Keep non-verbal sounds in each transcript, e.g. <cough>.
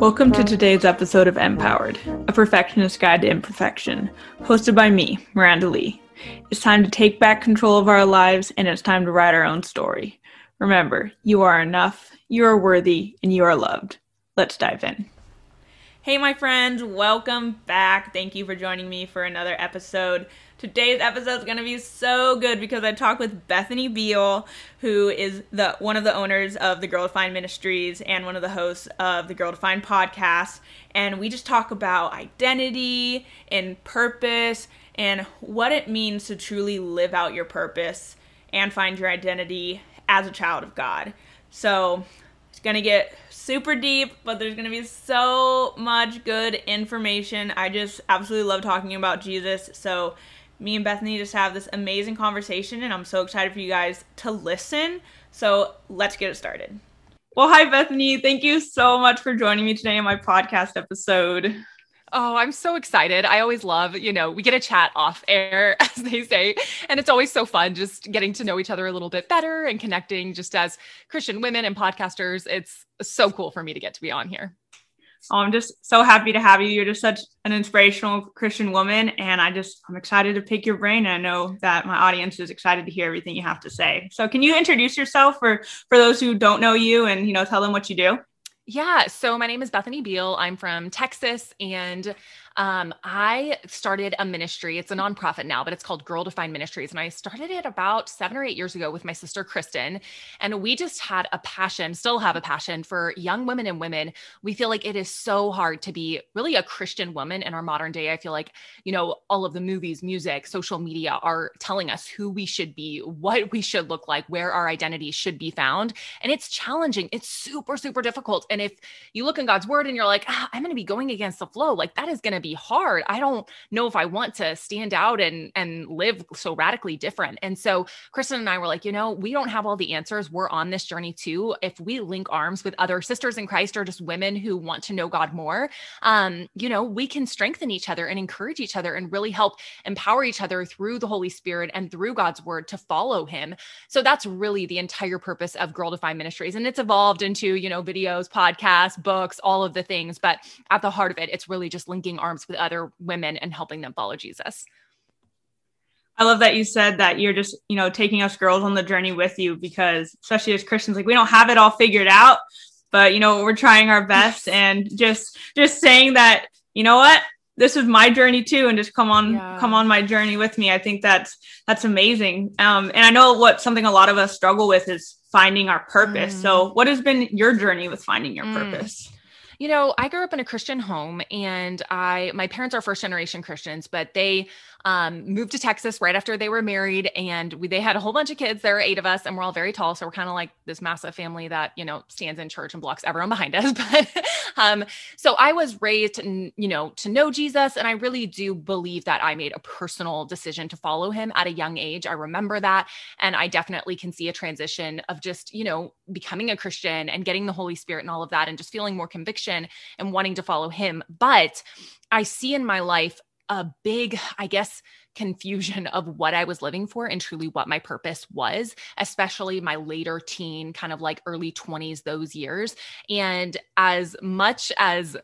Welcome to today's episode of Empowered, a perfectionist guide to imperfection, hosted by me, Miranda Lee. It's time to take back control of our lives and it's time to write our own story. Remember, you are enough, you are worthy, and you are loved. Let's dive in. Hey, my friends, welcome back. Thank you for joining me for another episode. Today's episode is going to be so good because I talked with Bethany Beal, who is the one of the owners of the Girl Defined Ministries and one of the hosts of the Girl Defined podcast, and we just talk about identity and purpose and what it means to truly live out your purpose and find your identity as a child of God. So, it's going to get super deep, but there's going to be so much good information. I just absolutely love talking about Jesus. So, me and Bethany just have this amazing conversation, and I'm so excited for you guys to listen. So let's get it started. Well, hi, Bethany. Thank you so much for joining me today in my podcast episode. Oh, I'm so excited. I always love, you know, we get a chat off air, <laughs> as they say. And it's always so fun just getting to know each other a little bit better and connecting just as Christian women and podcasters. It's so cool for me to get to be on here. Oh, I'm just so happy to have you. You're just such an inspirational Christian woman, and I just I'm excited to pick your brain. And I know that my audience is excited to hear everything you have to say. So, can you introduce yourself for for those who don't know you, and you know, tell them what you do? Yeah. So my name is Bethany Beal. I'm from Texas and um, I started a ministry. It's a nonprofit now, but it's called Girl Defined Ministries. And I started it about seven or eight years ago with my sister, Kristen. And we just had a passion, still have a passion for young women and women. We feel like it is so hard to be really a Christian woman in our modern day. I feel like, you know, all of the movies, music, social media are telling us who we should be, what we should look like, where our identity should be found. And it's challenging. It's super, super difficult. And if you look in God's word and you're like, ah, I'm going to be going against the flow, like that is going to be hard. I don't know if I want to stand out and and live so radically different. And so Kristen and I were like, you know, we don't have all the answers. We're on this journey too. If we link arms with other sisters in Christ or just women who want to know God more, um, you know, we can strengthen each other and encourage each other and really help empower each other through the Holy Spirit and through God's word to follow him. So that's really the entire purpose of Girl Defined Ministries. And it's evolved into, you know, videos, podcasts, books, all of the things. But at the heart of it, it's really just linking arms with other women and helping them follow Jesus. I love that you said that you're just, you know, taking us girls on the journey with you because especially as Christians, like we don't have it all figured out, but you know, we're trying our best <laughs> and just just saying that, you know what, this is my journey too and just come on yeah. come on my journey with me. I think that's that's amazing. Um and I know what something a lot of us struggle with is finding our purpose. Mm. So what has been your journey with finding your mm. purpose? You know, I grew up in a Christian home and I my parents are first generation Christians, but they um, moved to Texas right after they were married, and we, they had a whole bunch of kids. There were eight of us, and we're all very tall, so we're kind of like this massive family that you know stands in church and blocks everyone behind us. <laughs> But um, so I was raised, you know, to know Jesus, and I really do believe that I made a personal decision to follow him at a young age. I remember that, and I definitely can see a transition of just you know becoming a Christian and getting the Holy Spirit and all of that, and just feeling more conviction and wanting to follow him. But I see in my life a big, I guess, confusion of what I was living for and truly what my purpose was, especially my later teen, kind of like early 20s, those years. And as much as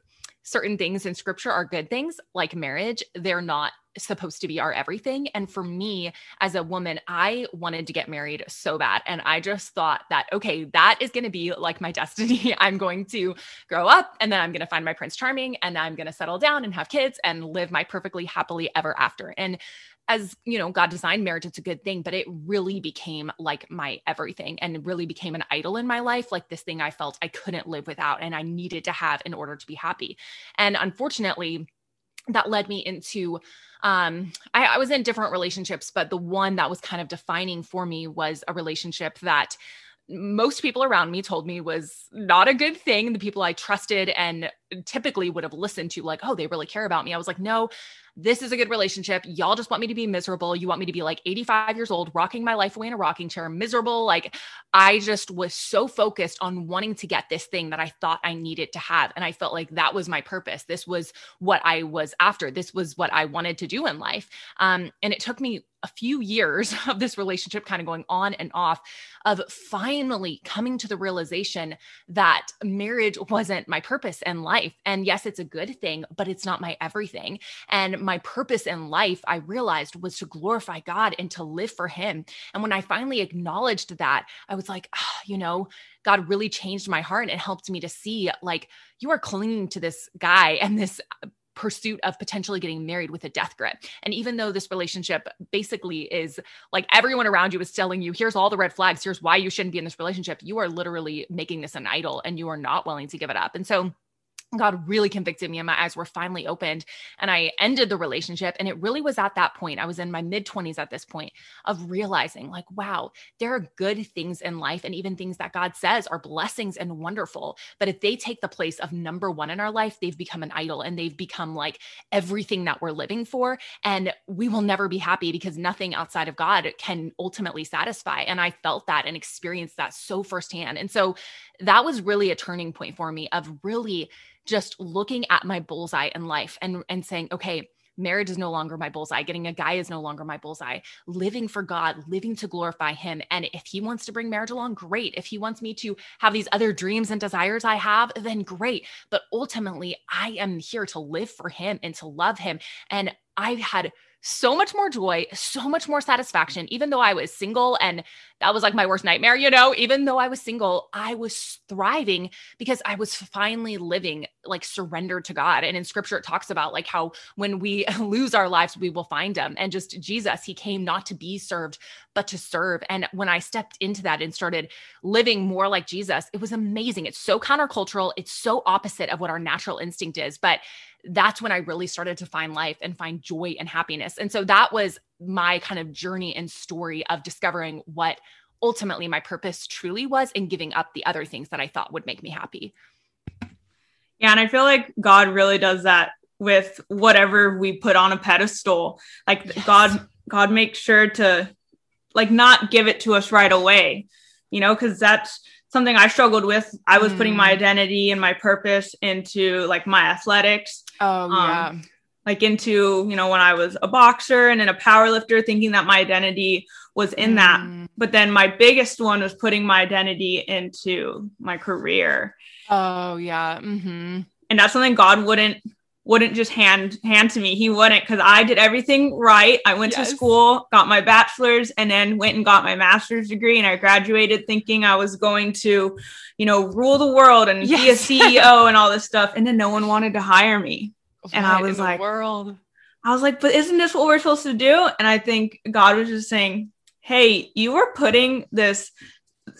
certain things in scripture are good things, like marriage, they're not supposed to be our everything. And for me as a woman, I wanted to get married so bad. And I just thought that, okay, that is going to be like my <laughs> destiny. I'm going to grow up and then I'm going to find my Prince Charming and I'm going to settle down and have kids and live my perfectly happily ever after. And as you know god designed marriage it's a good thing but it really became like my everything and really became an idol in my life like this thing i felt i couldn't live without and i needed to have in order to be happy and unfortunately that led me into um I, I was in different relationships but the one that was kind of defining for me was a relationship that most people around me told me was not a good thing. The people I trusted and typically would have listened to, like, oh, they really care about me. I was like, no, this is a good relationship. Y'all just want me to be miserable. You want me to be like 85 years old, rocking my life away in a rocking chair, miserable. Like I just was so focused on wanting to get this thing that I thought I needed to have. And I felt like that was my purpose. This was what I was after. This was what I wanted to do in life. Um, and it took me a few years <laughs> of this relationship kind of going on and off of finally coming to the realization that marriage wasn't my purpose in life. And yes, it's a good thing, but it's not my everything. And my purpose in life, I realized, was to glorify God and to live for Him. And when I finally acknowledged that, I was like, oh, you know, God really changed my heart and helped me to see like you are clinging to this guy and this uh, pursuit of potentially getting married with a death grip. And even though this relationship basically is like everyone around you is telling you, here's all the red flags, here's why you shouldn't be in this relationship, you are literally making this an idol and you are not willing to give it up. And so, God really convicted me and my eyes were finally opened and I ended the relationship. And it really was at that point I was in my mid 20s at this point of realizing like wow there are good things in life and even things that God says are blessings and wonderful. But if they take the place of number 1 in our life they've become an idol and they've become like everything that we're living for. And we will never be happy because nothing outside of God can ultimately satisfy. And I felt that and experienced that so firsthand. And so that was really a turning point for me of really just looking at my bullseye in life and and saying, okay, marriage is no longer my bullseye. Getting a guy is no longer my bullseye. Living for God, living to glorify Him. And if He wants to bring marriage along, great. If He wants me to have these other dreams and desires I have, then great. But ultimately, I am here to live for Him and to love Him. And I've had so much more joy, so much more satisfaction. Even though I was single and that was like my worst nightmare, you know, even though I was single, I was thriving because I was finally living like surrendered to God. And in scripture, it talks about like how when we <laughs> lose our lives, we will find them. And just Jesus, he came not to be served, but to serve. And when I stepped into that and started living more like Jesus, it was amazing. It's so countercultural, it's so opposite of what our natural instinct is. But that's when I really started to find life and find joy and happiness. And so that was my kind of journey and story of discovering what ultimately my purpose truly was and giving up the other things that I thought would make me happy. Yeah. And I feel like God really does that with whatever we put on a pedestal. Like yes. God, God makes sure to like not give it to us right away, you know, because that's something I struggled with. I was mm. putting my mm. identity and my purpose into like my athletics. Oh um, yeah. Like into, you know, when I was a boxer and then a power lifter, thinking that my identity was in mm. that. But then my biggest one was putting my identity into my career. Oh yeah. Mm-hmm. And that's something God wouldn't wouldn't just hand hand to me. He wouldn't because I did everything right. I went yes. to school, got my bachelor's, and then went and got my master's degree. And I graduated thinking I was going to, you know, rule the world and yes. be a <laughs> CEO and all this stuff. And then no one wanted to hire me. What and I was like, world. I was like, but isn't this what we're supposed to do? And I think God was just saying, Hey, you were putting this,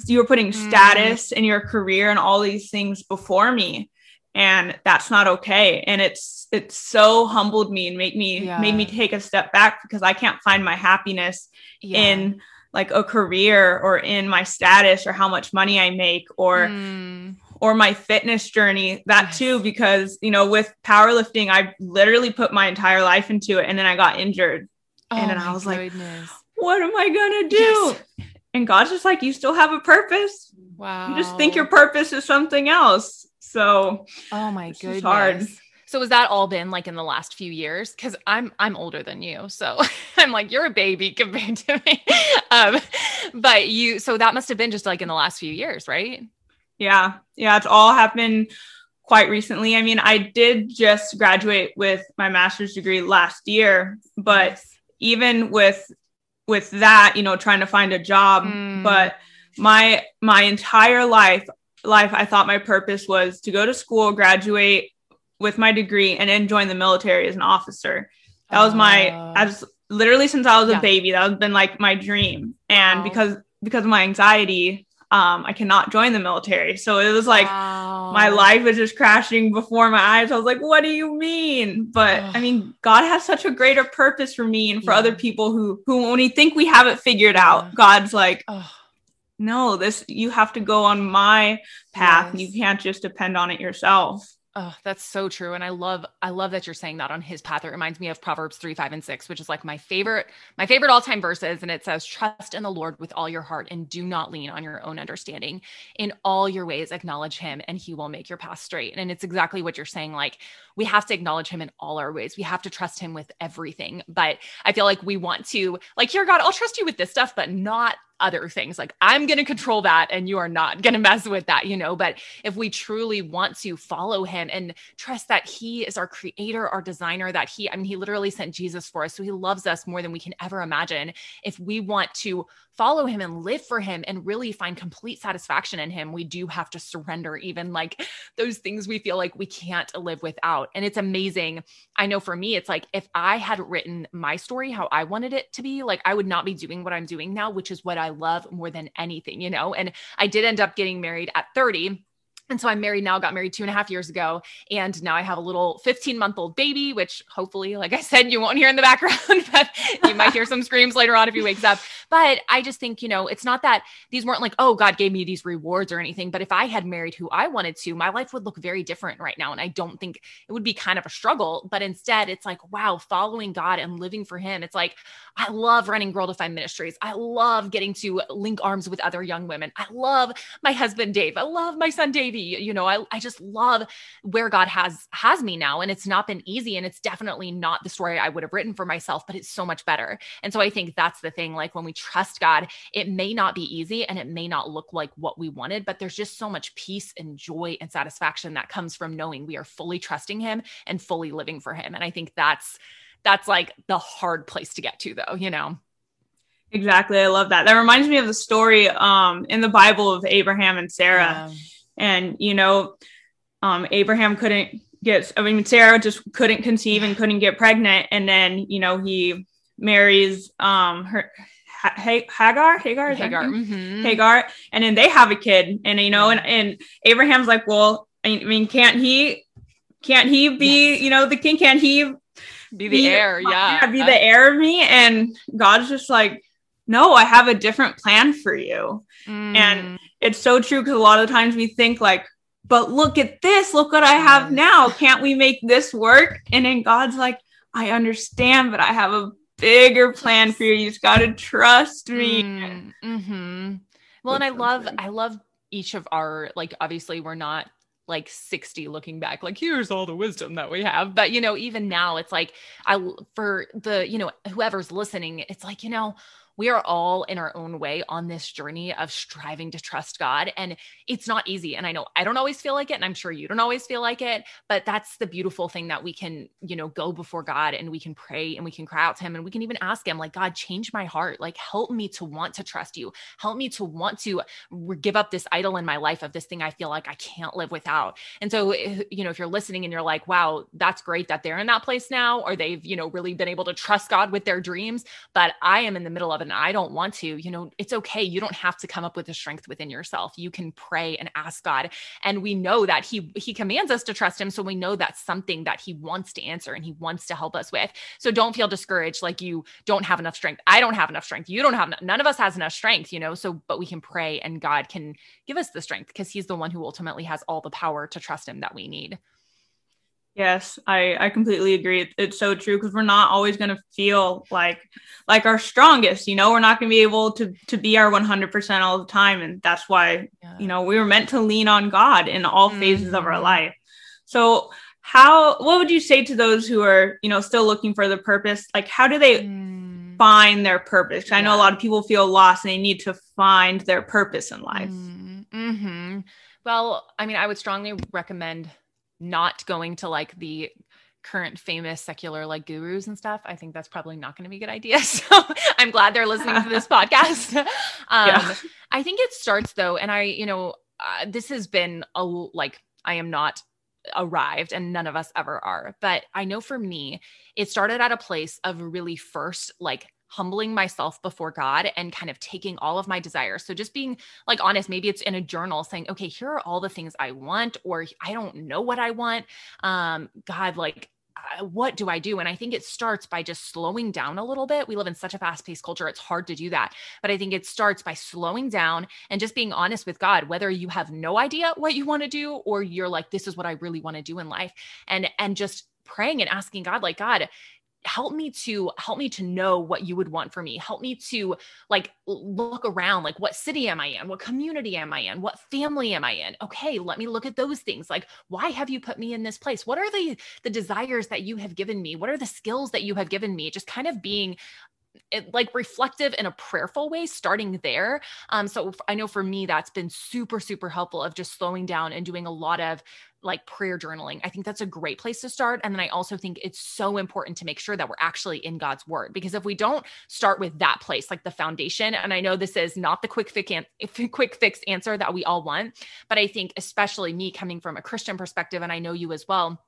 you were putting mm. status in your career and all these things before me and that's not okay and it's it's so humbled me and made me yeah. made me take a step back because i can't find my happiness yeah. in like a career or in my status or how much money i make or mm. or my fitness journey that yes. too because you know with powerlifting i literally put my entire life into it and then i got injured oh and then i was goodness. like what am i gonna do yes. and god's just like you still have a purpose wow you just think your purpose is something else so, oh my goodness, hard. So has that all been like in the last few years? Because I'm I'm older than you, so <laughs> I'm like you're a baby <laughs> compared to me. <laughs> um, but you, so that must have been just like in the last few years, right? Yeah, yeah, it's all happened quite recently. I mean, I did just graduate with my master's degree last year, but yes. even with with that, you know, trying to find a job, mm. but my my entire life life, I thought my purpose was to go to school, graduate with my degree, and then join the military as an officer. That was my uh, as literally since I was yeah. a baby. That has been like my dream. And wow. because because of my anxiety, um, I cannot join the military. So it was like wow. my life was just crashing before my eyes. I was like, what do you mean? But Ugh. I mean, God has such a greater purpose for me and for yeah. other people who who we think we have it figured out, God's like, Ugh no, this you have to go on my path. Yes. You can't just depend on it yourself. Oh, that's so true. And I love, I love that you're saying that on his path. It reminds me of Proverbs 3, 5, and 6, which is like my favorite, my favorite all-time verses. And it says, trust in the Lord with all your heart and do not lean on your own understanding. In all your ways, acknowledge him and he will make your path straight. And it's exactly what you're saying. Like we have to acknowledge him in all our ways. We have to trust him with everything. But I feel like we want to, like, here, God, I'll trust you with this stuff, but not other things. Like I'm going to control that and you are not going to mess with that, you know. But if we truly want to follow him and trust that he is our creator, our designer, that he, I mean, he literally sent Jesus for us. So he loves us more than we can ever imagine. If we want to follow him and live for him and really find complete satisfaction in him, we do have to surrender even like those things we feel like we can't live without. And it's amazing. I know for me, it's like if I had written my story how I wanted it to be, like I would not be doing what I'm doing now, which is what I love more than anything, you know? And I did end up getting married at 30 and so I'm married now, got married two and a half years ago. And now I have a little 15 month old baby, which hopefully, like I said, you won't hear in the background, <laughs> but you might hear some screams later on if he wakes up. But I just think, you know, it's not that these weren't like, oh, God gave me these rewards or anything. But if I had married who I wanted to, my life would look very different right now. And I don't think it would be kind of a struggle. But instead, it's like, wow, following God and living for Him. It's like, I love running Girl Defined Ministries. I love getting to link arms with other young women. I love my husband, Dave. I love my son, Davey you know I, I just love where god has has me now and it's not been easy and it's definitely not the story i would have written for myself but it's so much better and so i think that's the thing like when we trust god it may not be easy and it may not look like what we wanted but there's just so much peace and joy and satisfaction that comes from knowing we are fully trusting him and fully living for him and i think that's that's like the hard place to get to though you know Exactly. I love that. That reminds me of the story um, in the Bible of Abraham and Sarah. Yeah and you know um, abraham couldn't get i mean sarah just couldn't conceive and couldn't get pregnant and then you know he marries um her Hagar, Hagar, Hagar, mm-hmm. Hagar, and then they have a kid, and you know, and, and Abraham's like, well, I mean, can't he, can't he be, yes. you know, the king? Can't he be the be, heir? Yeah, be the heir of me? And God's just like, no, I have a different plan for you, mm. and it's so true because a lot of the times we think like but look at this look what i have now. Can't we make this work? And then god's like i understand but i have a bigger plan for you. You just got to trust me. Mm, mm-hmm. well and i love i love each of our like obviously we're not like 60 looking back like here's all the wisdom that we have. But you know even now it's like i for the you know whoever's listening it's like you know we are all in our own way on this journey of striving to trust God. And it's not easy. And I know I don't always feel like it. And I'm sure you don't always feel like it. But that's the beautiful thing that we can, you know, go before God and we can pray and we can cry out to Him and we can even ask Him, like, God, change my heart. Like, help me to want to trust you. Help me to want to give up this idol in my life of this thing I feel like I can't live without. And so, eh, you know, if you're listening and you're like, wow, that's great that they're in that place now, or they've, you know, really been able to trust God with their dreams. But I am in the middle of an and I don't want to, you know, it's okay. You don't have to come up with the strength within yourself. You can pray and ask God. And we know that he he commands us to trust him, so we know that's something that he wants to answer and he wants to help us with. So don't feel discouraged like you don't have enough strength. I don't have enough strength. You don't have none of us has enough strength, you know. So but we can pray and God can give us the strength because he's the one who ultimately has all the power to trust him that we need. Yes, I I completely agree. It's so true because we're not always going to feel like like our strongest, you know, we're not going to be able to to be our 100% all the time and that's why, yeah. you know, we were meant to lean on God in all mm-hmm. phases of our mm-hmm. life. So, how what would you say to those who are, you know, still looking for the purpose? Like how do they mm. find their purpose? Yeah. I know a lot of people feel lost and they need to find their purpose in life. Mm-hmm. Well, I mean, I would strongly recommend not going to like the current famous secular like gurus and stuff, I think that's probably not going to be a good idea. <laughs> So I'm glad they're listening to this <laughs> podcast. Um, yeah. I think it starts though, and I, you know, uh, this has been a like I am not arrived and none of us ever are but i know for me it started at a place of really first like humbling myself before God and kind of taking all of my desires. So just being like honest, maybe it's in a journal saying, okay, here are all the things I want, or I don't know what I want. Um, God, like, what do I do? And I think it starts by just slowing down a little bit. We live in such a fast paced culture. It's hard to do that. But I think it starts by slowing down and just being honest with God, whether you have no idea what you want to do or you're like, this is what I really want to do in life. And, and just praying and asking God, like, God, help me to help me to know what you would want for me. Help me to like look around like what city am i in? What community am i in? What family am i in? Okay let me look at those things. Like why have you put me in this place? What are the the desires that you have given me? What are the skills that you have given me? Just kind of being it, like reflective in a prayerful way starting there. Um so i know for me that's been super super helpful of just slowing down and doing a lot of like prayer journaling. I think that's a great place to start. And then I also think it's so important to make sure that we're actually in God's word because if we don't start with that place, like the foundation, and I know this is not the quick fix, an- <laughs> quick fix answer that we all want, but I think especially me coming from a Christian perspective, and I know you as well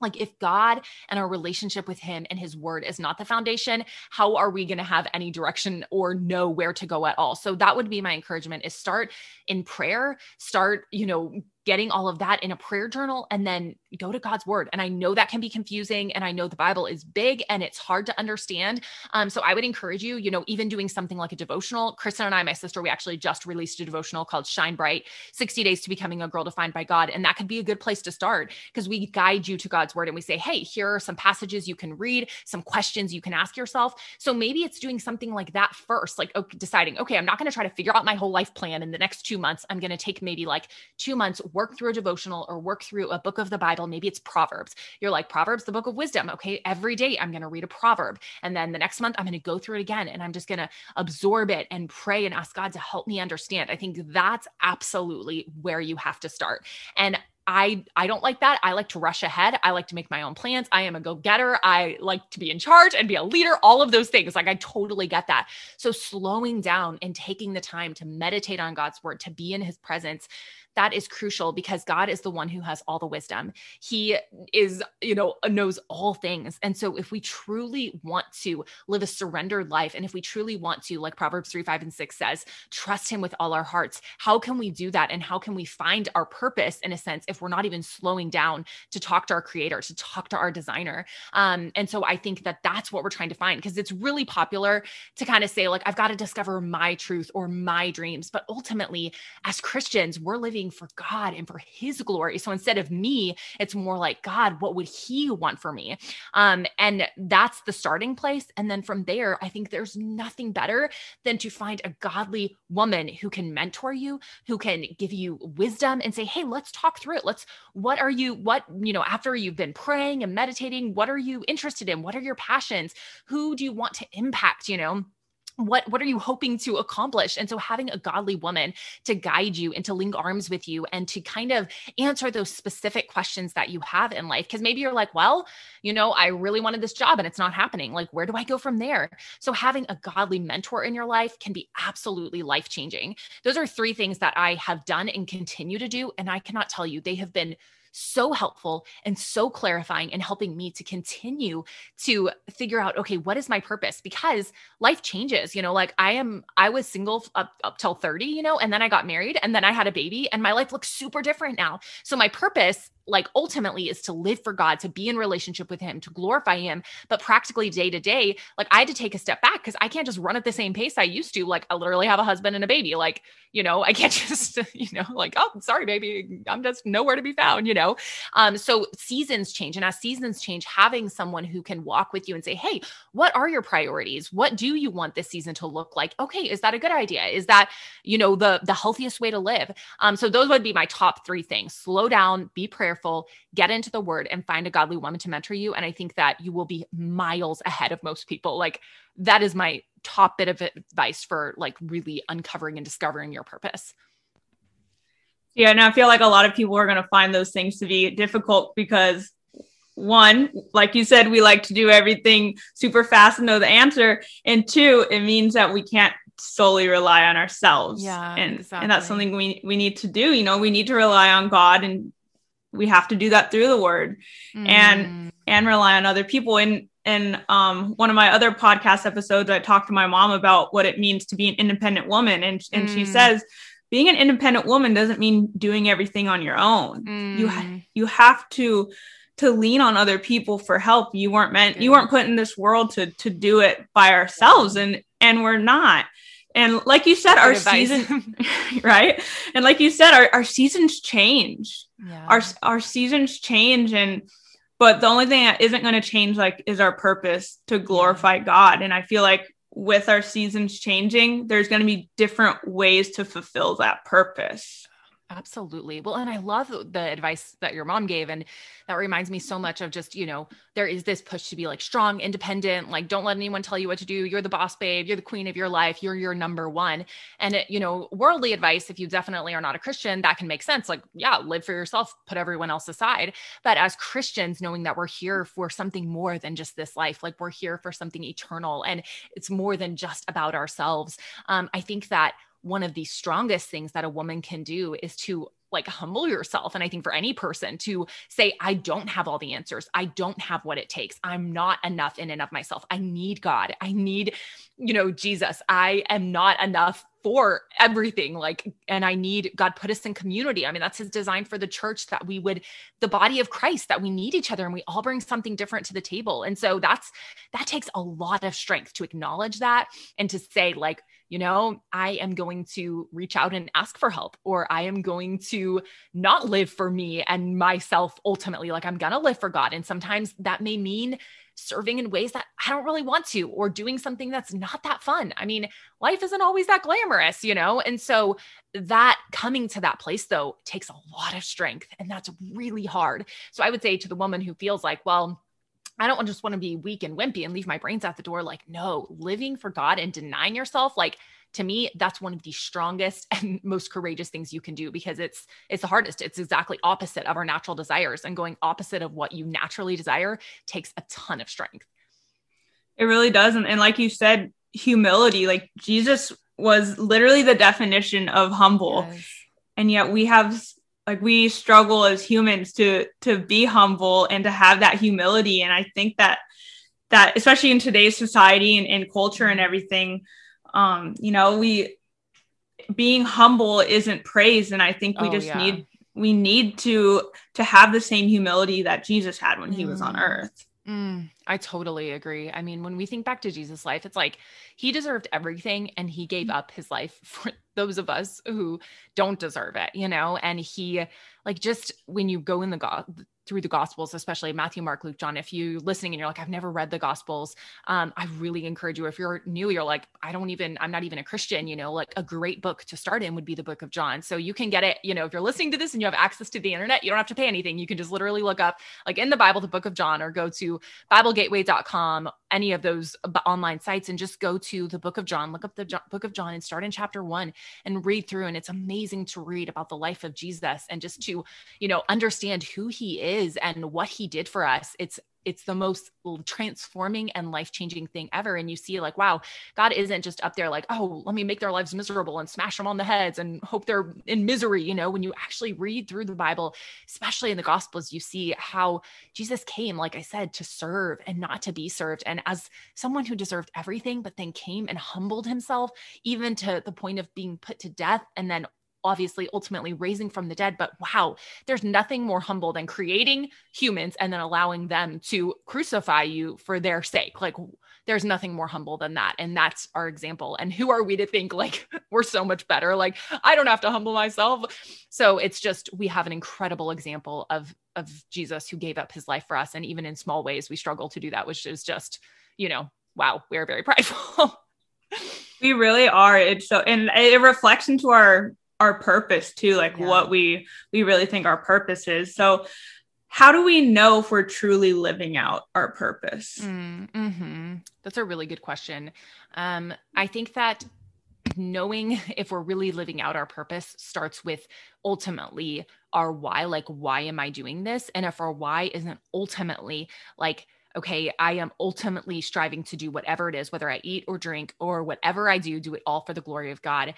like if god and our relationship with him and his word is not the foundation how are we going to have any direction or know where to go at all so that would be my encouragement is start in prayer start you know getting all of that in a prayer journal and then go to God's word. And I know that can be confusing. And I know the Bible is big and it's hard to understand. Um, so I would encourage you, you know, even doing something like a devotional. Kristen and I, my sister, we actually just released a devotional called Shine Bright 60 Days to Becoming a Girl Defined by God. And that could be a good place to start because we guide you to God's word and we say, hey, here are some passages you can read, some questions you can ask yourself. So maybe it's doing something like that first, like okay, deciding, okay, I'm not going to try to figure out my whole life plan in the next two months. I'm going to take maybe like two months, work through a devotional or work through a book of the Bible. Maybe it's Proverbs. You're like, Proverbs, the book of wisdom. Okay. Every day I'm going to read a proverb. And then the next month I'm going to go through it again and I'm just going to absorb it and pray and ask God to help me understand. I think that's absolutely where you have to start. And I I don't like that. I like to rush ahead. I like to make my own plans. I am a go-getter. I like to be in charge and be a leader, all of those things. Like I totally get that. So slowing down and taking the time to meditate on God's word, to be in his presence, that is crucial because God is the one who has all the wisdom. He is, you know, knows all things. And so if we truly want to live a surrendered life, and if we truly want to, like Proverbs 3, 5, and 6 says, trust him with all our hearts, how can we do that? And how can we find our purpose in a sense if we're not even slowing down to talk to our creator, to talk to our designer? Um, and so I think that that's what we're trying to find because it's really popular to kind of say, like, I've got to discover my truth or my dreams. But ultimately, as Christians, we're living living for God and for his glory. So instead of me, it's more like, God, what would he want for me? Um, and that's the starting place. And then from there, I think there's nothing better than to find a godly woman who can mentor you, who can give you wisdom and say, hey, let's talk through it. Let's, what are you, what, you know, after you've been praying and meditating, what are you interested in? What are your passions? Who do you want to impact, you know? What what are you hoping to accomplish? And so having a godly woman to guide you and to link arms with you and to kind of answer those specific questions that you have in life. Because maybe you're like well you know i really wanted this job and it's not happening. Like where do i go from there? So having a godly mentor in your life can be absolutely life changing those are three things that i have done and continue to do and i cannot tell you they have been so helpful and so clarifying and helping me to continue to figure out, okay, what is my purpose? Because life changes, you know, like I am, I was single up, up till 30, you know, and then I got married and then I had a baby and my life looks super different now. So my purpose like ultimately is to live for God, to be in relationship with Him, to glorify Him. But practically day to day, like I had to take a step back because I can't just run at the same pace I used to. Like I literally have a husband and a baby. Like, you know, I can't <laughs> just, you know, like, oh, sorry, baby, I'm just nowhere to be found, you know? Um, so seasons change. And as seasons change, having someone who can walk with you and say, hey, what are your priorities? What do you want this season to look like? Okay, is that a good idea? Is that, you know, the the healthiest way to live? Um, so those would be my top three things. Slow down, be prayerful prayerful, get into the word and find a godly woman to mentor you. And I think that you will be miles ahead of most people. Like that is my top bit of advice for like really uncovering and discovering your purpose. Yeah, and I feel like a lot of people are going to find those things to be difficult because one, like you said, we like to do everything super fast and know the answer. And two, it means that we can't solely rely on ourselves. Yeah. And exactly. and that's something we we need to do. You know, we need to rely on God and we have to do that through the word mm. and and rely on other people and in um, one of my other podcast episodes i talked to my mom about what it means to be an independent woman and, and mm. she says being an independent woman doesn't mean doing everything on your own mm. you ha- you have to to lean on other people for help. You weren't meant you weren't put in this world to to do it by ourselves and and we're not. And like you said, Good our advice. season, <laughs> <laughs> right? And like you said, our, our seasons change. Yeah. Our our seasons change, and but the only thing that isn't going to change, like, is our purpose to glorify God. And I feel like with our seasons changing, there's going to be different ways to fulfill that purpose. Absolutely. Well, and I love the advice that your mom gave. And that reminds me so much of just, you know, there is this push to be like strong, independent, like don't let anyone tell you what to do. You're the boss, babe. You're the queen of your life. You're your number one. And, it, you know, worldly advice, if you definitely are not a Christian, that can make sense. Like, yeah, live for yourself, put everyone else aside. But as Christians, knowing that we're here for something more than just this life, like we're here for something eternal and it's more than just about ourselves. Um, I think that one of the strongest things that a woman can do is to like humble yourself. And I think for any person to say, I don't have all the answers. I don't have what it takes. I'm not enough in and of myself. I need God. I need, you know, Jesus. I am not enough for everything. Like, and I need God put us in community. I mean, that's his design for the church that we would, the body of Christ, that we need each other and we all bring something different to the table. And so that's, that takes a lot of strength to acknowledge that and to say, like, you know, I am going to reach out and ask for help, or I am going to not live for me and myself ultimately. Like I'm going to live for God. And sometimes that may mean serving in ways that I don't really want to, or doing something that's not that fun. I mean, life isn't always that glamorous, you know? And so that coming to that place, though, takes a lot of strength. And that's really hard. So I would say to the woman who feels like, well, I don't just want to be weak and wimpy and leave my brains at the door. Like, no, living for God and denying yourself, like to me, that's one of the strongest and <laughs> most courageous things you can do because it's it's the hardest. It's exactly opposite of our natural desires. And going opposite of what you naturally desire takes a ton of strength. It really does. And, and like you said, humility, like Jesus was literally the definition of humble. Yes. And yet we have like we struggle as humans to to be humble and to have that humility and i think that that especially in today's society and, and culture and everything um you know we being humble isn't praise and i think we oh, just yeah. need we need to to have the same humility that jesus had when he mm. was on mm. earth Mm, I totally agree. I mean, when we think back to Jesus' life, it's like he deserved everything and he gave up his life <laughs> for those of us who don't deserve it, you know? And he, like, just when you go in the God, through the gospels especially matthew mark luke john if you're listening and you're like i've never read the gospels um, i really encourage you if you're new you're like i don't even i'm not even a christian you know like a great book to start in would be the book of john. So you can get it you know if you're listening to this and you have access to the internet you don't have to pay anything. You can just literally look up like in the bible the book of john or go to biblegateway.com any of those online sites and just go to the book of john look up the jo- book of john and start in chapter one and read through and it's amazing to read about the life of jesus and just to you know understand who he is is and what he did for us it's it's the most transforming and life-changing thing ever. And you see like wow god isn't just up there like oh let me make their lives miserable and smash them on the heads and hope they're in misery you know when you actually read through the bible especially in the gospels you see how jesus came like i said to serve and not to be served. And as someone who deserved everything but then came and humbled himself even to the point of being put to death and then obviously ultimately raising from the dead. But wow, there's nothing more humble than creating humans and then allowing them to crucify you for their sake. Like there's nothing more humble than that. And that's our example. And who are we to think like <laughs> we're so much better? Like I don't have to humble myself. So it's just we have an incredible example of of Jesus who gave up his life for us. And even in small ways, we struggle to do that, which is just, you know, wow, we are very <laughs> prideful. we really are. It's so and it reflects into our our purpose too like yeah. what we we really think our purpose is. So how do we know if we're truly living out our purpose? Mm, mm-hmm. that's a really good question. Um, i think that knowing <laughs> if we're really living out our purpose starts with ultimately our why like why am i doing this? And if our why isn't ultimately like okay, I am ultimately striving to do whatever it is, whether I eat or drink or whatever I do, do it all for the glory of God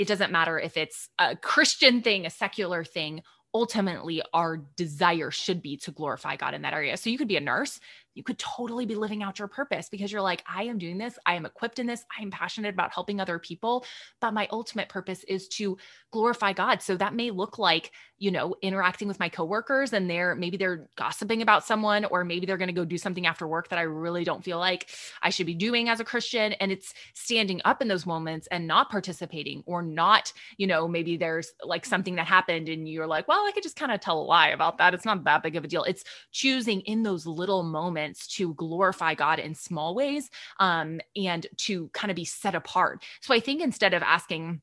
it doesn't matter if it's a Christian thing, a secular thing. Ultimately, our desire should be to glorify God in that area. So you could be a nurse, you could totally be living out your purpose because you're like, I am doing this, I am equipped in this, I am passionate about helping other people, but my ultimate purpose is to glorify God. So that may look like, you know, interacting with my coworkers and they're maybe they're gossiping about someone or maybe they're going to go do something after work that I really don't feel like I should be doing as a Christian and it's standing up in those moments and not participating or not, you know, maybe there's like something that happened and you're like, well, I could just kind of tell a lie about that. It's not that big of a deal. It's choosing in those little moments to glorify God in small ways um, and to kind of be set apart. So I think instead of asking,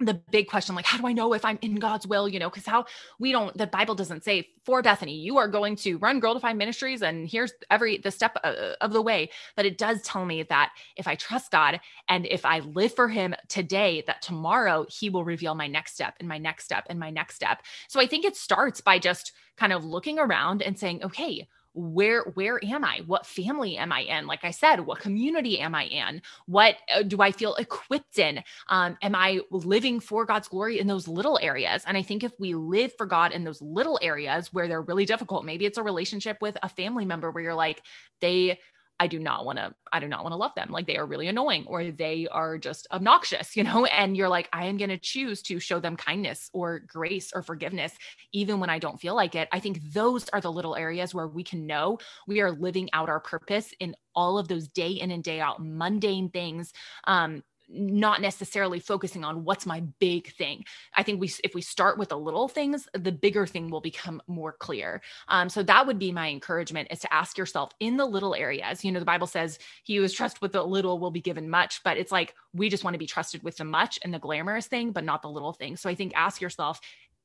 the big question like how do i know if i'm in god's will you know because how we don't the bible doesn't say for bethany you are going to run girl defined ministries and here's every the step uh, of the way. But it does tell me that if i trust god and if i live for him today that tomorrow he will reveal my next step and my next step and my next step. So i think it starts by just kind of looking around and saying okay where where am i? What family am i in? Like i said what community am i in? What uh, do i feel equipped in? Um, am i living for god's glory in those little areas? And i think if we live for god in those little areas where they're really difficult maybe it's a relationship with a family member where you're like they I do not want to, I do not want to love them. Like they are really annoying or they are just obnoxious, <laughs> you know? And you're like, I am going to choose to show them kindness or grace or forgiveness, even when I don't feel like it. I think those are the little areas where we can know we are living out our purpose in all of those day in and day out mundane things um, not necessarily focusing on what's my big thing. I think we if we start with the little things, the bigger thing will become more clear. Um, so that would be my encouragement is to ask yourself in the little areas. You know, the Bible says, "He who is trusted with the little will be given much," but it's like we just want to be trusted with the much and the glamorous thing, but not the little thing. So I think ask yourself,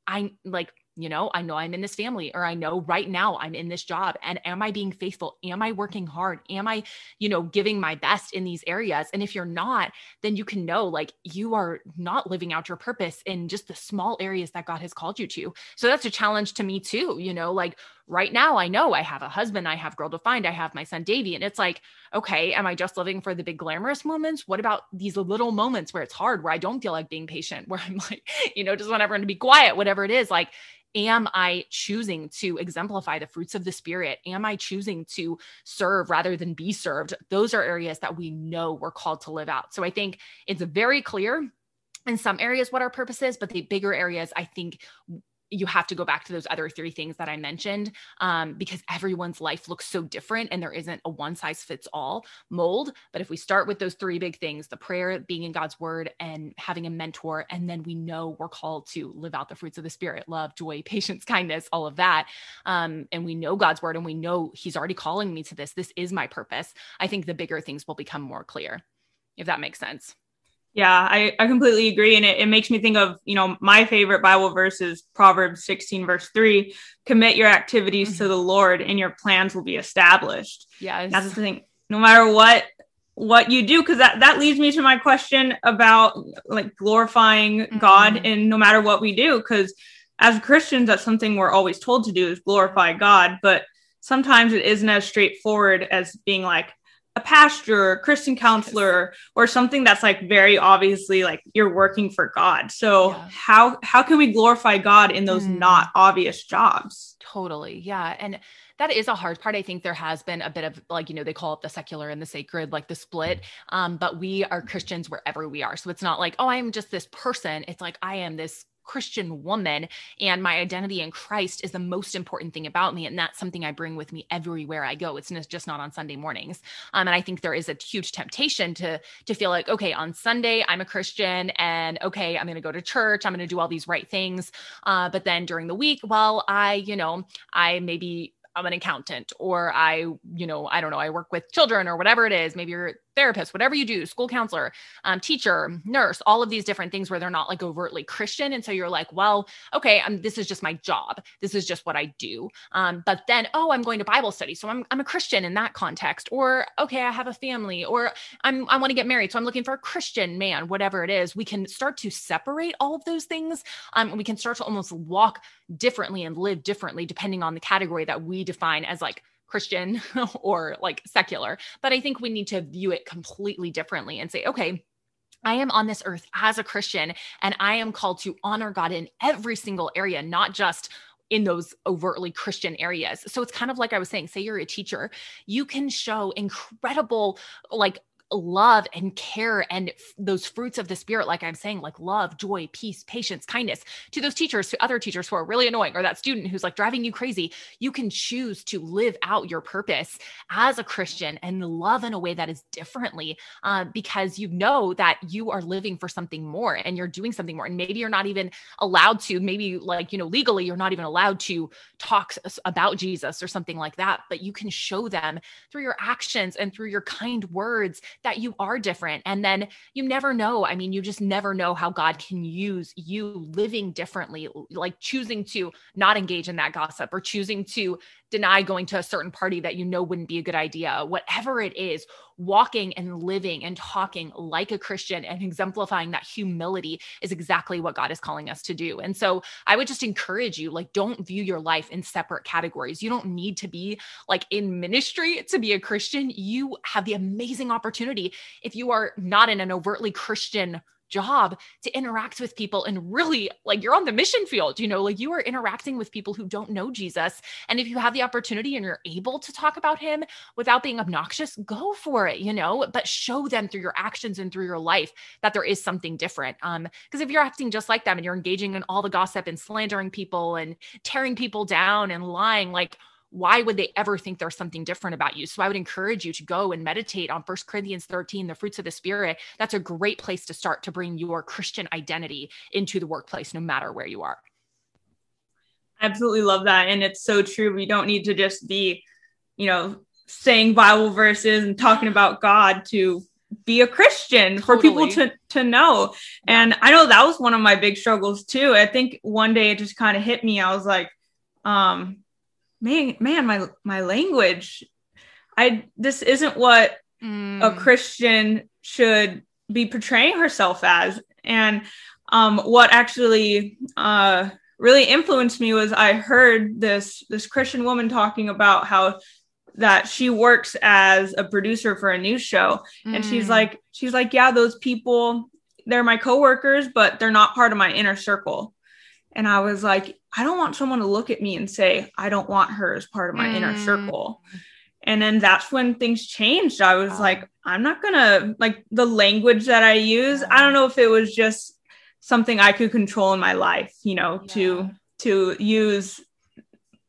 I like you know, I know I'm in this family, or I know right now I'm in this job. And am I being faithful? Am I working hard? Am I, you know, giving my best in these areas? And if you're not, then you can know like you are not living out your purpose in just the small areas that God has called you to. So that's a challenge to me too, you know, like right now I know I have a husband, I have girl defined, I have my son Davy. And it's like, okay, am I just living for the big glamorous moments? What about these little moments where it's hard, where I don't feel like being patient, <laughs> where I'm like, you know, just want everyone to be quiet, whatever it is. Like, am I choosing to exemplify the fruits of the spirit? Am I choosing to serve rather than be served? Those are areas that we know we're called to live out. So I think it's very clear in some areas what our purpose is, but the bigger areas, I think you have to go back to those other three things that I mentioned um, because everyone's life looks so different and there isn't a one size fits all mold. But if we start with those three big things the prayer, being in God's word, and having a mentor, and then we know we're called to live out the fruits of the spirit love, joy, <laughs> patience, kindness, all of that. Um, and we know God's word and we know He's already calling me to this. This is my purpose. I think the bigger things will become more clear, if that makes sense. Yeah, I, I completely agree. And it, it makes me think of, you know, my favorite Bible verse is Proverbs 16, verse 3 commit your activities mm-hmm. to the Lord and your plans will be established. Yeah. That's the thing. No matter what what you do because that that leads me to my question about like glorifying mm-hmm. god and no matter what we do because as christians that's something we're always told to do is glorify god but sometimes it isn't as straightforward as being like a pastor, a Christian counselor, or something that's like very obviously like you're working for God. So yeah. how how can we glorify God in those mm. not obvious jobs? Totally. Yeah. And that is a hard part. I think there has been a bit of like, you know, they call it the secular and the sacred, like the split. Um, but we are Christians wherever we are. So it's not like, oh, I'm just this person. It's like I am this Christian woman and my identity in Christ is the most important thing about me. And that's something I bring with me everywhere I go. It's just not on Sunday mornings. Um, and I think there is a huge temptation to, to feel like, okay, on Sunday, I'm a Christian and okay, I'm going to go to church. I'm going to do all these right things. Uh, but then during the week, well, I, you know, I maybe I'm an accountant or I, you know, I don't know, I work with children or whatever it is. Maybe you're therapist, whatever you do, school counselor, um, teacher, nurse, all of these different things where they're not like overtly Christian. And so you're like, well, okay, I'm, this is just my job. This is just what I do. Um, but then, oh, I'm going to Bible study. So I'm, I'm a Christian in that context. Or, okay, I have a family or I'm, I want to get married. So I'm looking for a Christian man, whatever it is. We can start to separate all of those things. Um, we can start to almost walk differently and live differently depending on the category that we define as like Christian <laughs> or like secular. But I think we need to view it completely differently and say, okay, I am on this earth as a Christian and I am called to honor God in every single area, not just in those overtly Christian areas. So it's kind of like I was saying, say you're a teacher, you can show incredible like love and care and f- those fruits of the spirit like i'm saying like love joy peace patience kindness to those teachers to other teachers who are really annoying or that student who's like driving you crazy. You can choose to live out your purpose as a christian and love in a way that is differently uh, because you know that you are living for something more and you're doing something more. And maybe you're not even allowed to maybe like you know legally you're not even allowed to talk about jesus or something like that but you can show them through your actions and through your kind words that you are different. And then you never know. I mean, you just never know how God can use you living differently, like choosing to not engage in that gossip or choosing to deny going to a certain party that you know wouldn't be a good idea. Whatever it is, walking and living and talking like a Christian and exemplifying that humility is exactly what God is calling us to do. And so I would just encourage you like don't view your life in separate categories. You don't need to be like in ministry to be a Christian. You have the amazing opportunity if you are not in an overtly Christian job to interact with people and really like you're on the mission field, you know, like you are interacting with people who don't know Jesus. And if you have the opportunity and you're able to talk about him without being obnoxious, go for it, you know, but show them through your actions and through your life that there is something different. Um, because if you're acting just like them and you're engaging in all the gossip and slandering people and tearing people down and lying, like why would they ever think there's something different about you? So I would encourage you to go and meditate on First Corinthians 13, the fruits of the Spirit. That's a great place to start to bring your Christian identity into the workplace, no matter where you are. Absolutely love that. And it's so true. We don't need to just be, you know, saying Bible verses and talking about God to be a Christian totally. for people to to know. And I know that was one of my big struggles too. I think one day it just kind of hit me. I was like, um, man, man, my my language. I this isn't what mm. a Christian should be portraying herself as. And um, what actually uh, really influenced me was I heard this this Christian woman talking about how that she works as a producer for a news show, mm. and she's mm. like she's like yeah those people they're my coworkers but they're not part of my inner circle and I was like, I don't want someone to look at me and say, I don't want her as part of my mm. inner circle. And then that's when things changed. I was like, I'm not gonna like the language that I use. I don't know if it was just something I could control in my life, you know, yeah. to to use,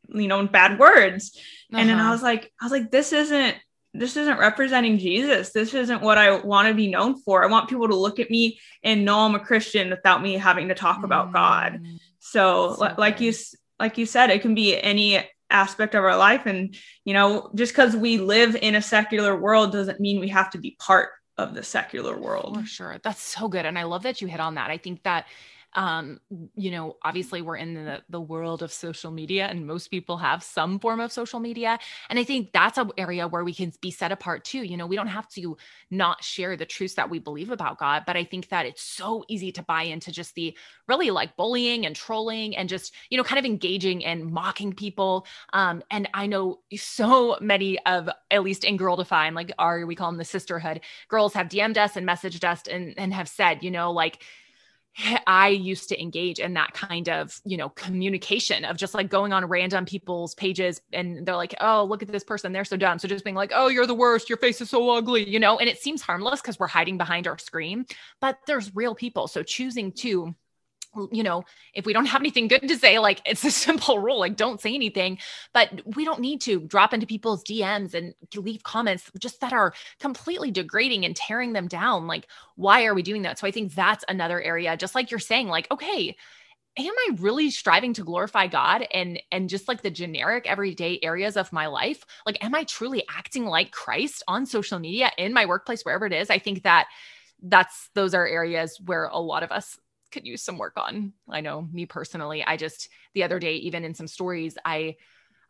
you know, bad words. Uh-huh. And then I uh-huh. was like, I was like, this isn't this isn't representing Jesus. This isn't what I want to be known for. I want people to look at me and know I'm a Christian without me having to talk mm. about God. So, so like you like you said, it can be any aspect of our life. And you know just because we live in a secular world doesn't mean we have to be part of the secular world. For sure. That's so good. And i love that you hit on that. I think that um you know obviously we're in the the world of social media and most people have some form of social media. And i think that's an area where we can be set apart too. You know we don't have to not share the truths that we believe about god but i think that it's so easy to buy into just the really like bullying and trolling and just you know kind of engaging and mocking people. Um and i know so many of at least in Girl Defined like our we call them the sisterhood girls have dm'd us and messaged us and and have said you know like <laughs> I used to engage in that kind of, you know, communication of just like going on random people's pages and they're like, oh, look at this person. They're so dumb. So just being like, oh, you're the worst. Your face is so ugly, you know, and it seems harmless because we're hiding behind our screen, but there's real people. So choosing to you know, if we don't have anything good to say, like it's a <laughs> simple rule, like don't say anything, but we don't need to drop into people's DMs and leave comments just that are completely degrading and tearing them down. Like, why are we doing that? So I think that's another area, just like you're saying, like, okay, am I really striving to glorify God and and just like the generic everyday areas of my life? Like, am I truly acting like Christ on social media, in my workplace, wherever it is? I think that that's those are areas where a lot of us could use some work on. I know me personally, I just the other day, even in some stories, I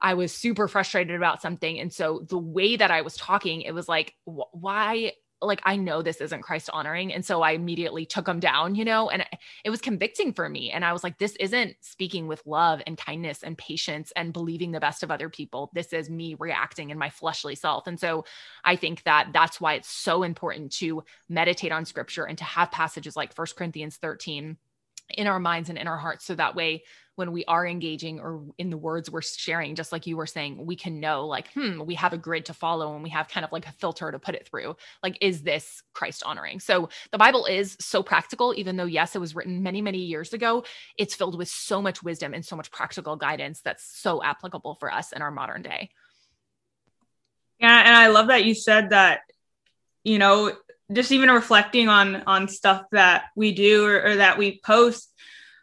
I was super frustrated about something. And so the way that I was talking, it was like, wh- why like I know this isn't Christ honoring. And so I immediately took them down, you know, and it was convicting for me. And I was like, this isn't speaking with love and kindness and patience and believing the best of other people. This is me reacting in my fleshly self. And so I think that that's why it's so important to meditate on scripture and to have passages like First Corinthians 13 in our minds and in our hearts so that way when we are engaging or in the words we're sharing just like you were saying we can know like hmm we have a grid to follow and we have kind of like a filter to put it through. Like is this christ honoring? So the bible is so practical even though yes it was written many many years ago it's filled with so much wisdom and so much practical guidance that's so applicable for us in our modern day. Yeah and i love that you said that you know just even reflecting on on stuff that we do or, or that we post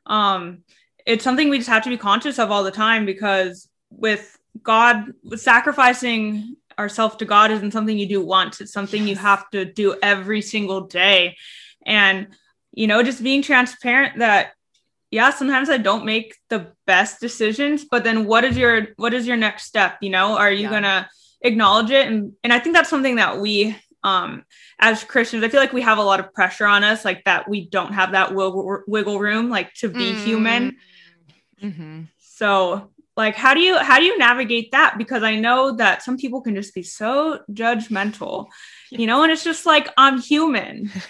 um it's something we just have to be conscious of all the time because with god with sacrificing ourselves to god isn't something you do once. It's something you have to do every single day. And you know just being transparent that yeah sometimes i don't make the best decisions but then what is your what is your next step? You know are you yeah. gonna acknowledge it? And and i think that's something that we um as christians i feel like we have a lot of pressure on us like that we don't have that wiggle, wiggle room like to be mm. human mm-hmm. so like how do you how do you navigate that? Because i know that some people can just be so judgmental you know and it's just like i'm human. <laughs>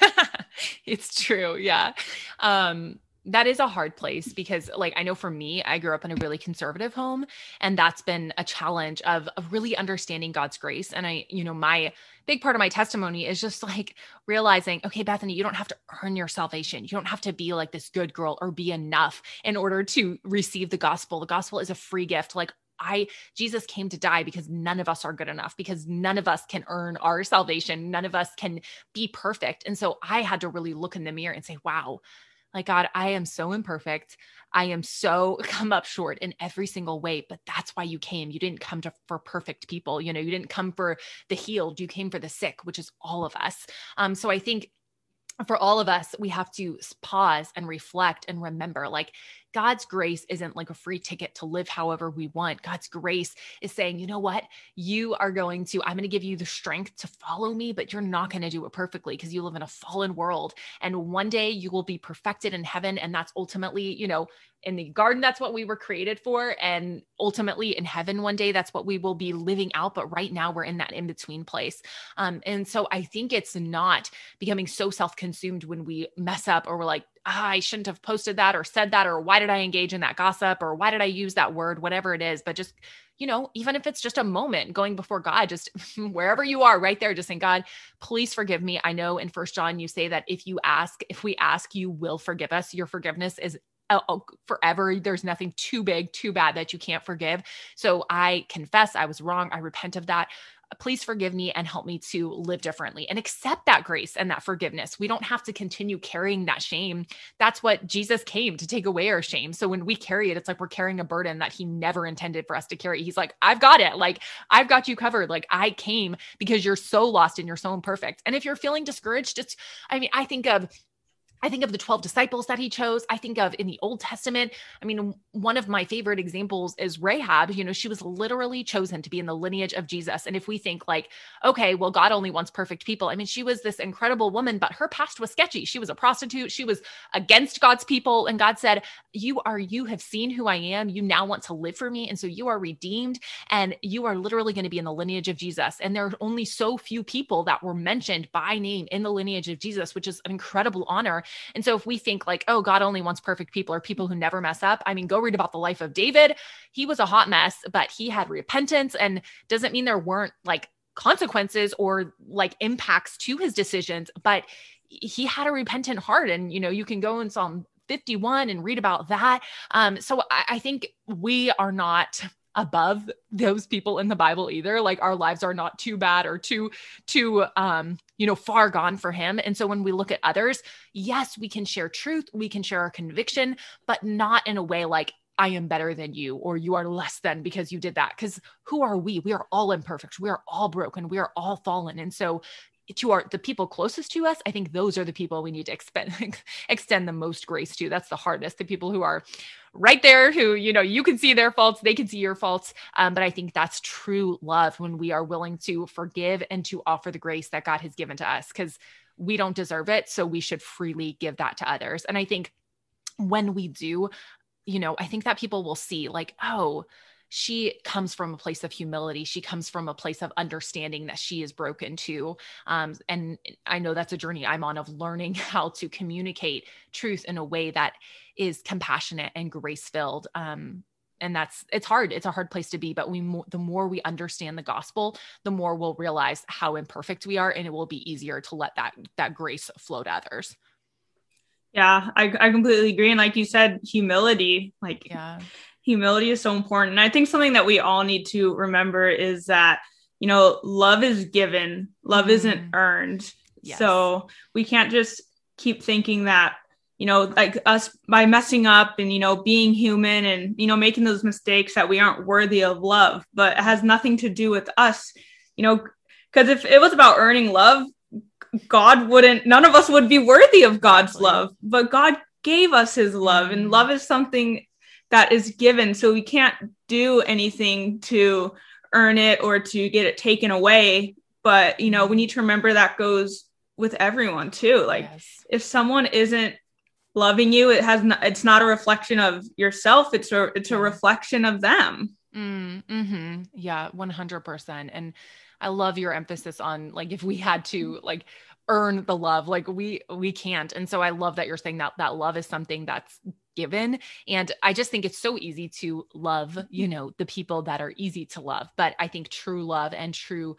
It's true yeah. Um that is a hard place because like i know for me i grew up in a really conservative home and that's been a challenge of, of really understanding god's grace. And i you know my big part of my testimony is just like realizing okay bethany you don't have to earn your salvation. You don't have to be like this good girl or be enough in order to receive the gospel. The gospel is a free gift. Like I Jesus came to die because none of us are good enough because none of us can earn our salvation. None of us can be perfect. And so I had to really look in the mirror and say wow like, God, I am so imperfect. I am so <laughs> come up short in every single way, but that's why you came. You didn't come to for perfect people. You know, you didn't come for the healed. You came for the sick, which is all of us. Um, so I think for all of us, we have to pause and reflect and remember like God's grace isn't like a free ticket to live however we want. God's grace is saying, you know what? You are going to, I'm going to give you the strength to follow me, but you're not going to do it perfectly because you live in a fallen world. And one day you will be perfected in heaven. And that's ultimately, you know, in the garden, that's what we were created for. And ultimately in heaven, one day, that's what we will be living out. But right now, we're in that in between place. Um, and so I think it's not becoming so self consumed when we mess up or we're like, ah, I shouldn't have posted that or said that, or why did I engage in that gossip, or why did I use that word, whatever it is. But just, you know, even if it's just a moment going before God, just <laughs> wherever you are, right there, just saying, God, please forgive me. I know in First John you say that if you ask, if we ask, you will forgive us. Your forgiveness is uh, uh, forever. There's nothing too big, too bad that you can't forgive. So I confess I was wrong. I repent of that please forgive me and help me to live differently and accept that grace and that forgiveness. We don't have to continue carrying that shame. That's what Jesus came to take away our shame. So when we carry it, it's like we're carrying a burden that he never intended for us to carry. He's like, I've got it. Like, I've got you covered. Like, I came because you're so lost and you're so imperfect. And if you're feeling discouraged, just, I mean, I think of, I think of the 12 disciples that he chose. I think of in the Old Testament. I mean, one of my favorite examples is Rahab. You know, she was literally chosen to be in the lineage of Jesus. And if we think like, okay, well, God only wants perfect people. I mean, she was this incredible woman, but her past was sketchy. She was a prostitute. She was against God's people. And God said, You are, you have seen who I am. You now want to live for me. And so you are redeemed and you are literally going to be in the lineage of Jesus. And there are only so few people that were mentioned by name in the lineage of Jesus, which is an incredible honor. And so if we think like, oh, God only wants perfect people or people who never mess up, I mean, go read about the life of David. He was a hot mess, but he had repentance and doesn't mean there weren't like consequences or like impacts to his decisions, but he had a repentant heart. And, you know, you can go in Psalm 51 and read about that. Um, so I, I think we are not above those people in the bible either like our lives are not too bad or too too um you know far gone for him and so when we look at others yes we can share truth we can share our conviction but not in a way like I am better than you or you are less than because you did that. Because who are we? We are all imperfect. We are all broken. We are all fallen. And so to our the people closest to us, I think those are the people we need to expend, <laughs> extend the most grace to. That's the hardest. The people who are right there, who you know you can see their faults, they can see your faults. Um, but I think that's true love when we are willing to forgive and to offer the grace that God has given to us, because we don't deserve it, so we should freely give that to others. And I think when we do, you know, I think that people will see like, oh she comes from a place of humility. She comes from a place of understanding that she is broken too. Um, and I know that's a journey I'm on of learning <laughs> how to communicate truth in a way that is compassionate and grace filled. Um, and that's it's hard it's a hard place to be but we the more we understand the gospel the more we'll realize how imperfect we are and it will be easier to let that that grace flow to others yeah i, I completely agree and like you said humility like yeah humility is so important. And I think something that we all need to remember is that, you know, love is given, love mm. isn't earned. Yes. So we can't just keep thinking that, you know, like us by messing up and, you know, being human and, you know, making those mistakes that we aren't worthy of love, but it has nothing to do with us, you know, because if it was about earning love, God wouldn't, none of us would be worthy of God's love, but God gave us his love, and mm. love is something that is given. So we can't do anything to earn it or to get it taken away. But, you know, we need to remember that goes with everyone too. Like yes. if someone isn't loving you, it has not, it's not a reflection of yourself. It's a, it's a reflection of them. Mm, hmm Yeah, 100%. And I love your emphasis on like, if we had to like earn the love, like we, we can't. And so I love that you're saying that that love is something that's given. And I just think it's so easy to love, you know, the people that are easy to love. But I think true love and true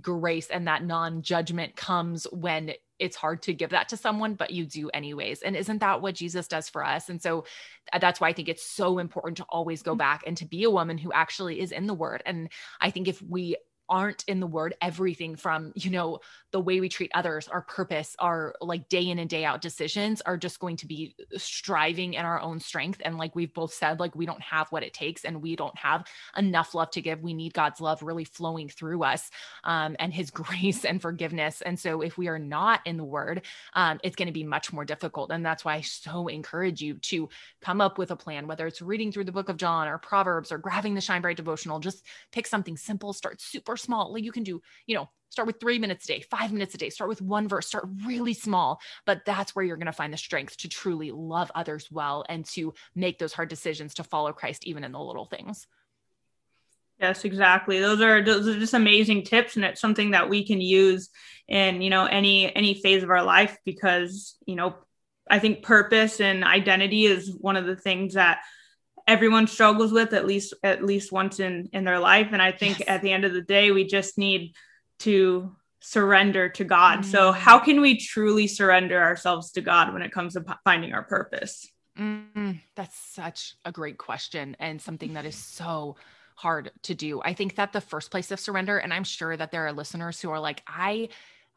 grace and that non judgment comes when it's hard to give that to someone, but you do anyways. And isn't that what Jesus does for us? And so uh, that's why I think it's so important to always go mm-hmm. back and to be a woman who actually is in the word. And I think if we aren't in the word everything from you know the way we treat others our purpose our like day in and day out decisions are just going to be striving in our own strength. And like we've both said like we don't have what it takes and we don't have enough love to give. We need god's love really flowing through us um, and his <laughs> grace and forgiveness. And so if we are not in the word um, it's going to be much more difficult. And that's why i so encourage you to come up with a plan whether it's reading through the book of john or proverbs or grabbing the shine bright devotional. Just pick something simple start super small. Like you can do, you know, start with three minutes a day, five minutes a day, start with one verse, start really small. But that's where you're going to find the strength to truly love others well and to make those hard decisions to follow Christ, even in the little things. Yes, exactly. Those are those are just amazing tips, and it's something that we can use in you know any any phase of our life because you know I think purpose and identity is one of the things that everyone struggles with at least at least once in in their life and i think yes. at the end of the day we just need to surrender to god mm-hmm. so how can we truly surrender ourselves to god when it comes to p- finding our purpose mm-hmm. that's such a great question and something that is so hard to do i think that the first place of surrender and i'm sure that there are listeners who are like i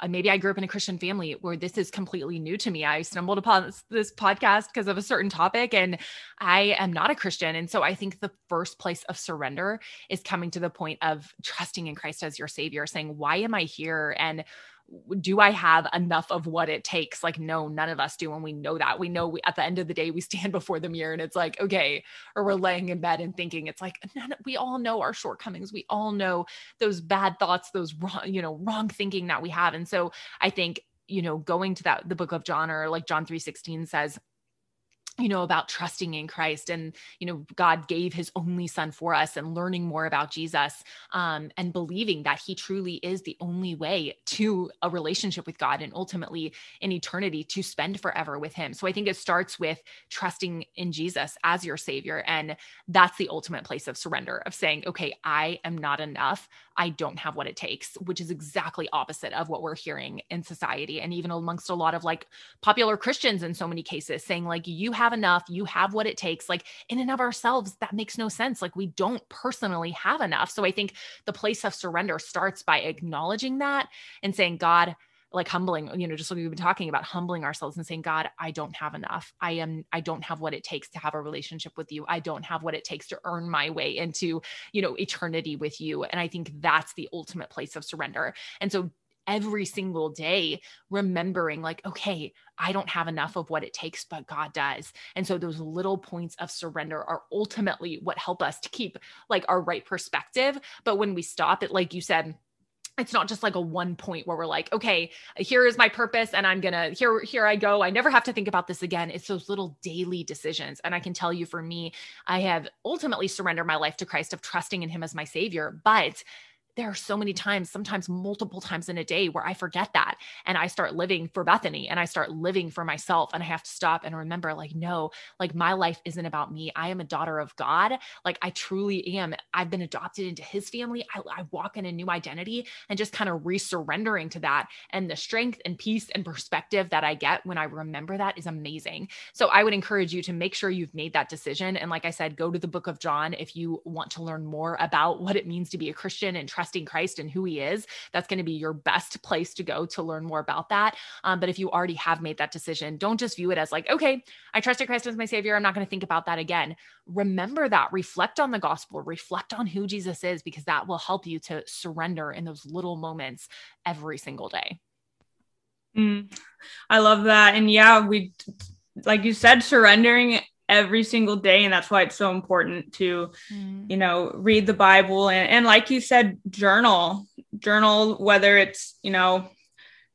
Uh, maybe I grew up in a Christian family where this is completely new to me. I stumbled upon this, this podcast because of a certain topic and I am not a Christian. And so I think the first place of surrender is coming to the point of trusting in Christ as your savior, saying, Why am I here? And do I have enough of what it takes? Like, no, none of us do. And we know that. We know we, at the end of the day, we stand <laughs> before the mirror and it's like, okay, or we're laying in bed and thinking, it's like, none, we all know our shortcomings. We all know those bad thoughts, those wrong, you know, wrong thinking that we have. And so I think, you know, going to that, the book of John or like John 3 16 says, you know about trusting in christ and you know god gave his only son for us and learning more about jesus um, and believing that he truly is the only way to a relationship with god and ultimately in eternity to spend forever with him so i think it starts with trusting in jesus as your savior and that's the ultimate place of surrender of saying okay i am not enough I don't have what it takes, which is exactly opposite of what we're hearing in society. And even amongst a lot of like popular Christians in so many cases saying, like, you have enough, you have what it takes. Like, in and of ourselves, that makes no sense. Like, we don't personally have enough. So I think the place of surrender starts by acknowledging that and saying, God, like humbling, you know, just like we've been talking about humbling ourselves and saying, God, I don't have enough. I am, I don't have what it takes to have a relationship with you. I don't have what it takes to earn my way into, you know, eternity with you. And I think that's the ultimate place of surrender. And so every single day remembering like okay i don't have enough of what it takes but god does. And so those little points of surrender are ultimately what help us to keep like our right perspective. But when we stop it like you said it's not just like a one point where we're like okay here is my purpose and i'm gonna here here i go. I never have to think about this again. It's those little daily decisions. And i can tell you for me i have ultimately surrendered my life to christ of trusting in him as my savior. But there are so many times, sometimes multiple times in a day, where I forget that and I start living for Bethany and I start living for myself. And I have to stop and remember, like, no, like my life isn't about me. I am a daughter of God. Like, I truly am. I've been adopted into his family. I, I walk in a new identity and just kind of resurrendering to that. And the strength and peace and perspective that I get when I remember that is amazing. So I would encourage you to make sure you've made that decision. And like I said, go to the book of John if you want to learn more about what it means to be a Christian and trust trusting Christ and who he is, that's going to be your best place to go to learn more about that. Um, but if you already have made that decision, don't just view it as like, okay, I trusted Christ as my savior. I'm not going to think about that again. Remember that, reflect on the gospel, reflect on who Jesus is, because that will help you to surrender in those little moments every single day. Mm, I love that. And yeah, we, like you said, surrendering every single day and that's why it's so important to mm. you know read the bible and, and like you said journal journal whether it's you know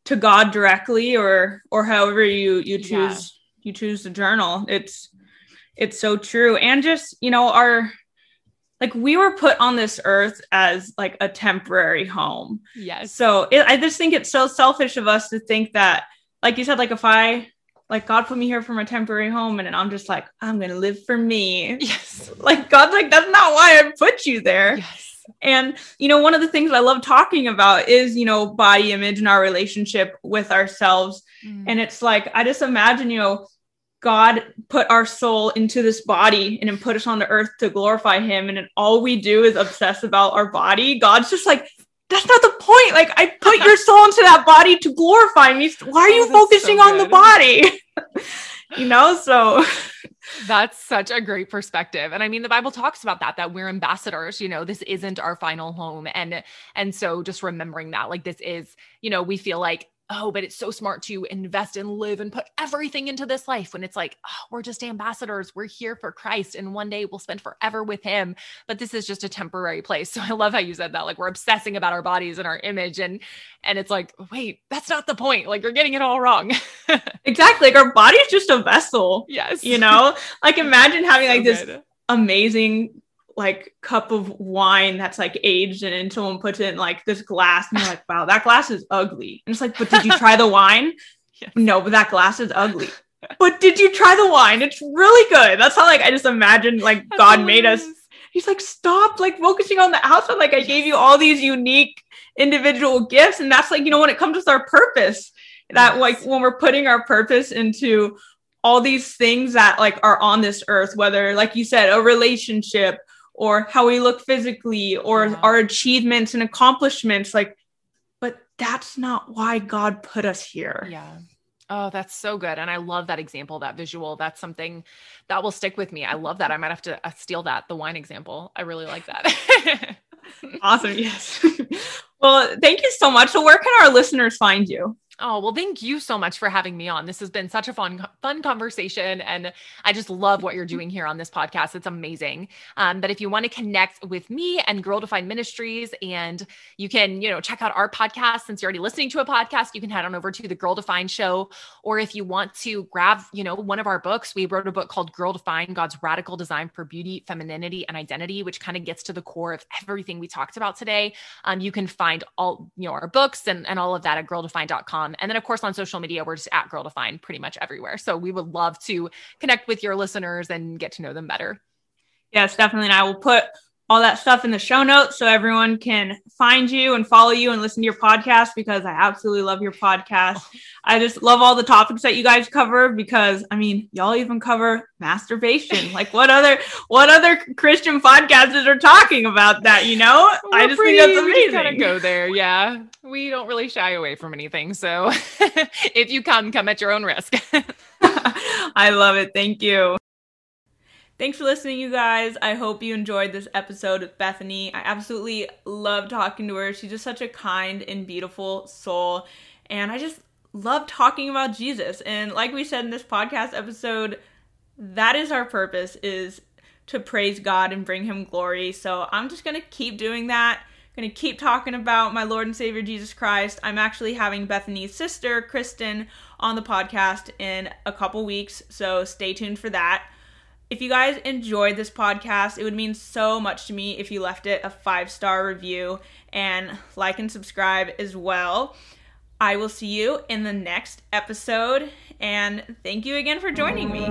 to god directly or or however you you choose yeah. you choose to journal it's it's so true and just you know our like we were put on this earth as like a temporary home yes so it, i just think it's so selfish of us to think that like you said like if i like God put me here from a temporary home and I'm just like, I'm gonna live for me. Yes. <laughs> Like God's like, that's not why I put you there. Yes. And you know, one of the things I love talking about is, you know, body image and our relationship with ourselves. Mm. And it's like, I just imagine, you know, God put our soul into this body and then put us on the earth to glorify him. And then all we do is obsess about our body. God's just like, that's not the point. Like I put your soul into that body to glorify me. Why are oh, you oh, focusing so on the body? <laughs> you know, so that's such a great perspective. And I mean the Bible talks about that that we're ambassadors, you know, this isn't our final home and and so just remembering that like this is, you know, we feel like oh, but it's so smart to invest and live and put everything into this life when it's like, oh, we're just ambassadors. We're here for Christ. And one day we'll spend forever with him. But this is just a temporary place. <laughs> So I love how you said that. Like we're obsessing about our bodies and our image. And and it's like, wait, that's not the point. Like you're getting it all wrong. <laughs> exactly. Like our body's just a vessel. Yes. You know, like imagine having like so this amazing like cup of wine that's like aged and then someone puts it in like this glass and you're like, wow, that glass is ugly. And it's like, but did you try the wine? <laughs> Yes. No, but that glass is ugly. but did you try the wine? It's really good. That's how like I just imagine like that's God made us. He's like, stop like focusing on the outside. Like I gave you all these unique individual gifts. And that's like, you know, when it comes with our purpose, that yes. like when we're putting our purpose into all these things that like are on this earth, whether like you said, a relationship or how we look physically or yeah. our achievements and accomplishments like but that's not why god put us here. Yeah. Oh that's so good. And i love that example that visual. That's something that will stick with me. I love that. I might have to uh, steal that the wine example. I really like that. <laughs> Awesome. Yes. <laughs> Well thank you so much. So where can our listeners find you Oh, well, thank you so much for having me on. This has been such a fun, fun conversation. And I just love what you're <laughs> doing here on this podcast. It's amazing. Um, but if you want to connect with me and Girl Defined Ministries, and you can, you know, check out our podcast, since you're already listening to a podcast, you can head on over to the Girl Defined show. Or if you want to grab, you know, one of our books, we wrote a book called Girl Defined God's Radical Design for Beauty, Femininity, and Identity, which kind of gets to the core of everything we talked about today. Um, you can find all, you know, our books and, and all of that at girldefined.com. And then, of course, on social media, we're just at Girl Defined pretty much everywhere. So we would love to connect with your listeners and get to know them better. Yes, definitely. And I will put all that stuff in the show notes so everyone can find you and follow you and listen to your podcast because I absolutely love your podcast. I just love all the topics that you guys cover because I mean, y'all even cover masturbation. <laughs> like what other what other Christian podcasters are talking about that, you know? We're I just pretty, think that's amazing. We kind of go there, yeah. We don't really shy away from anything. So <laughs> if you come, come at your own risk. <laughs> I love it. Thank you. Thanks for listening, you guys. I hope you enjoyed this episode with Bethany. I absolutely love talking to her. She's just such a kind and beautiful soul. And I just love talking about Jesus. And like we said in this podcast episode, that is our purpose is to praise God and bring him glory. So I'm just going to keep doing that going to keep talking about my Lord and Savior Jesus Christ. I'm actually having Bethany's sister, Kristen, on the podcast in a couple weeks, so stay tuned for that. If you guys enjoyed this podcast, it would mean so much to me if you left it a five star review and like and subscribe as well. I will see you in the next episode, and thank you again for joining me.